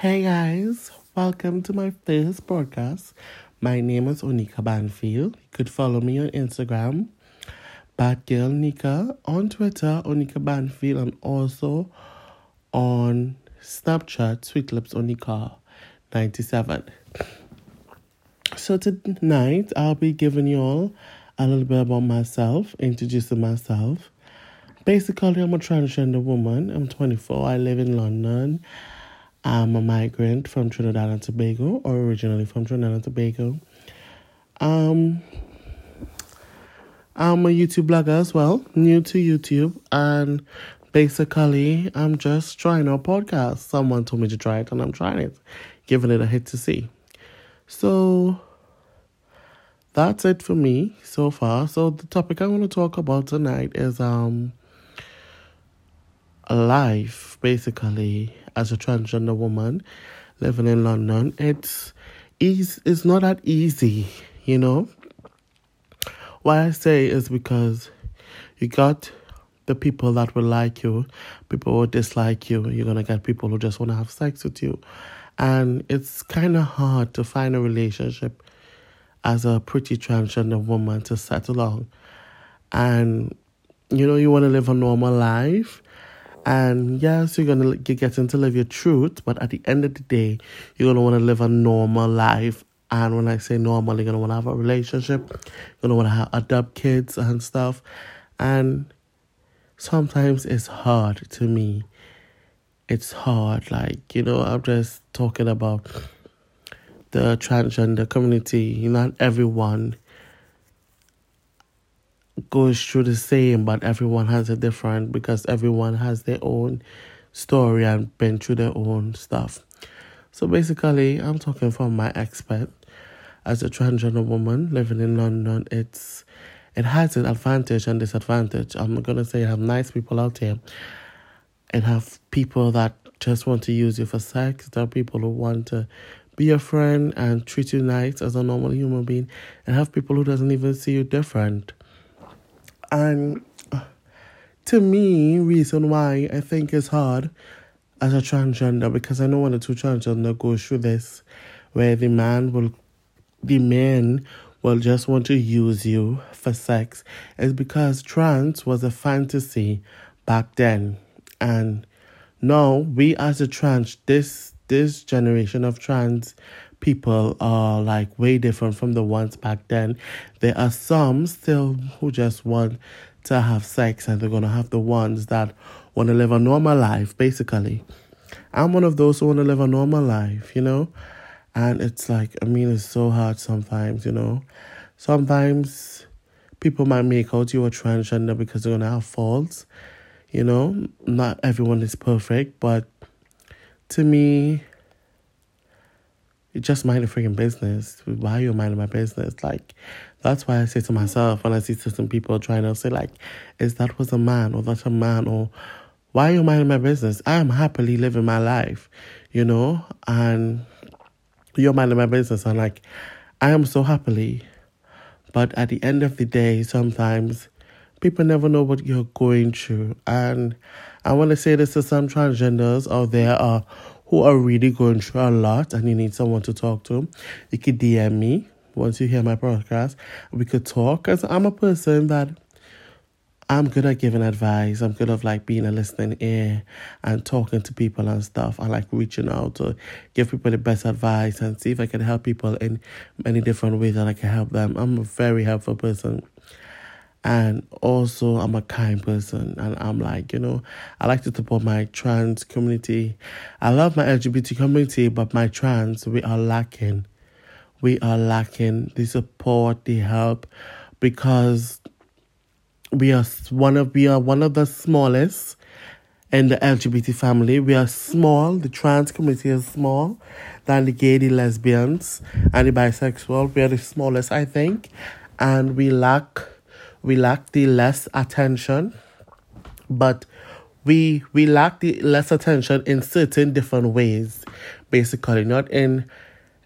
Hey guys, welcome to my first podcast. My name is Onika Banfield. You could follow me on Instagram, Batgirl Nika, on Twitter, Onika Banfield, and also on Snapchat, Sweet Lips Onika 97. So tonight I'll be giving you all a little bit about myself, introducing myself. Basically, I'm a transgender woman. I'm 24. I live in London. I'm a migrant from Trinidad and Tobago, or originally from Trinidad and Tobago. Um, I'm a YouTube blogger as well, new to YouTube, and basically, I'm just trying a podcast. Someone told me to try it, and I'm trying it, giving it a hit to see. So, that's it for me so far. So, the topic I want to talk about tonight is um life, basically, as a transgender woman living in London. It's easy, it's not that easy, you know. Why I say is because you got the people that will like you, people who dislike you. You're gonna get people who just want to have sex with you, and it's kind of hard to find a relationship as a pretty transgender woman to settle on, and you know you want to live a normal life and yes, you're gonna get getting to live your truth, but at the end of the day, you're gonna want to live a normal life. And when I say normal, you're gonna want to have a relationship, you're gonna want to have adopt kids and stuff. And sometimes it's hard to me. It's hard, like you know. I'm just talking about the transgender community. Not everyone goes through the same, but everyone has a different because everyone has their own story and been through their own stuff. So basically, I'm talking from my expert as a transgender woman living in London. It's it has an advantage and disadvantage. I'm not gonna say you have nice people out here and have people that just want to use you for sex. There are people who want to be your friend and treat you nice as a normal human being, and have people who doesn't even see you different. And to me, reason why I think it's hard as a transgender because I know one or two transgender go through this where the man will the men will just want to use you for sex is because trans was a fantasy back then. And now we as a trans this this generation of trans people are like way different from the ones back then. There are some still who just want to have sex and they're gonna have the ones that want to live a normal life, basically. I'm one of those who want to live a normal life, you know? And it's like, I mean, it's so hard sometimes, you know? Sometimes people might make out you a transgender because they're gonna have faults, you know? Not everyone is perfect, but to me, you just mind your freaking business. Why are you minding my business? Like, that's why I say to myself when I see certain people trying to say, like, is that was a man or that's a man or why are you minding my business? I am happily living my life, you know, and you're minding my business. And like, I am so happily. But at the end of the day, sometimes people never know what you're going through. And I want to say this to some transgenders out there are who are really going through a lot and you need someone to talk to, you could DM me once you hear my podcast. We could talk because I'm a person that I'm good at giving advice. I'm good at like being a listening ear and talking to people and stuff. I like reaching out to give people the best advice and see if I can help people in many different ways that I can help them. I'm a very helpful person. And also, I'm a kind person, and I'm like, you know, I like to support my trans community. I love my LGBT community, but my trans, we are lacking. We are lacking the support, the help, because we are one of we are one of the smallest in the LGBT family. We are small. The trans community is small than the gay, the lesbians, and the bisexual. We are the smallest, I think, and we lack we lack the less attention, but we we lack the less attention in certain different ways, basically not in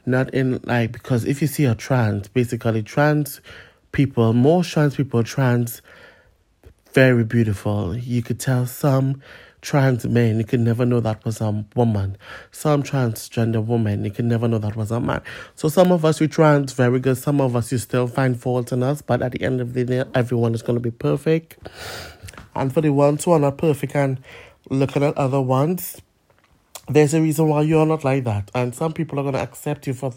not in like because if you see a trans, basically trans people, most trans people trans very beautiful. You could tell some trans men, you can never know that was a woman. Some transgender women, you can never know that was a man. So some of us we trans very good. Some of us you still find fault in us, but at the end of the day, everyone is going to be perfect. And for the ones who are not perfect and looking at other ones, there's a reason why you're not like that. And some people are going to accept you for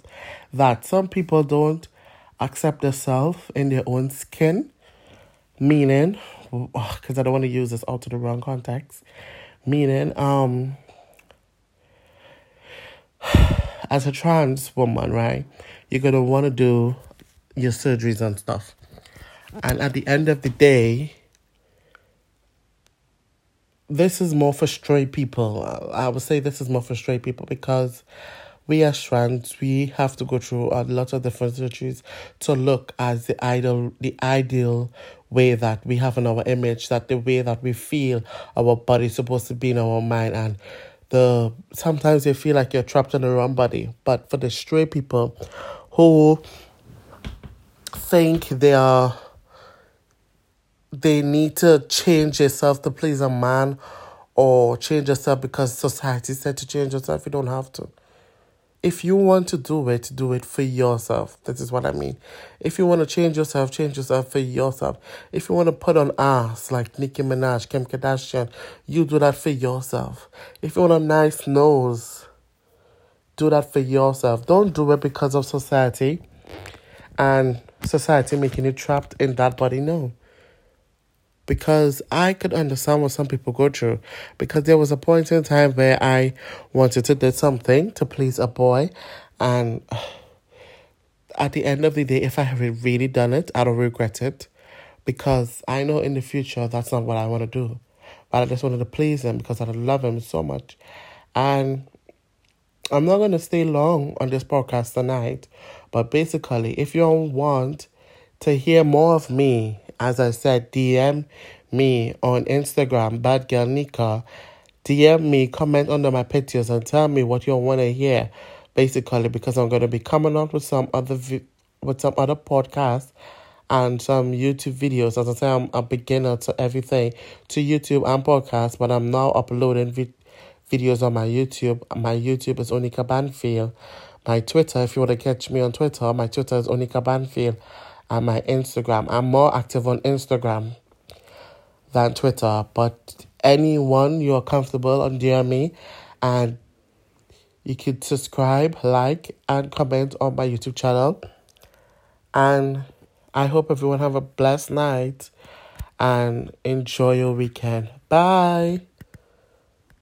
that. Some people don't accept themselves in their own skin, meaning, because I don't want to use this all to the wrong context, meaning, um, as a trans woman, right, you're going to want to do your surgeries and stuff. And at the end of the day, this is more for straight people. I would say this is more for straight people because we as trans we have to go through a lot of different surgeries to look as the ideal the ideal way that we have in our image, that the way that we feel our body is supposed to be in our mind and the sometimes you feel like you're trapped in the wrong body. But for the straight people who think they are they need to change yourself to please a man or change yourself because society said to change yourself. You don't have to. If you want to do it, do it for yourself. This is what I mean. If you want to change yourself, change yourself for yourself. If you want to put on ass like Nicki Minaj, Kim Kardashian, you do that for yourself. If you want a nice nose, do that for yourself. Don't do it because of society and society making you trapped in that body. No because I could understand what some people go through. Because there was a point in time where I wanted to do something to please a boy, and at the end of the day, if I have really done it, I don't regret it, because I know in the future that's not what I want to do. But I just wanted to please him because I love him so much, and I'm not gonna stay long on this podcast tonight. But basically, if you want to hear more of me as I said, DM me on Instagram, Bad Girl Nika. DM me, comment under my pictures, and tell me what you want to hear. Basically, because I'm going to be coming out with some other vi- with some other podcasts and some YouTube videos. As I say, I'm a beginner to everything, to YouTube and podcasts, but I'm now uploading vi- videos on my YouTube. My YouTube is Onika Banfield. My Twitter, if you want to catch me on Twitter, my Twitter is Onika Banfield and my Instagram. I'm more active on Instagram than Twitter, but anyone you're comfortable on DM me and you can subscribe, like, and comment on my YouTube channel. And I hope everyone have a blessed night and enjoy your weekend. Bye.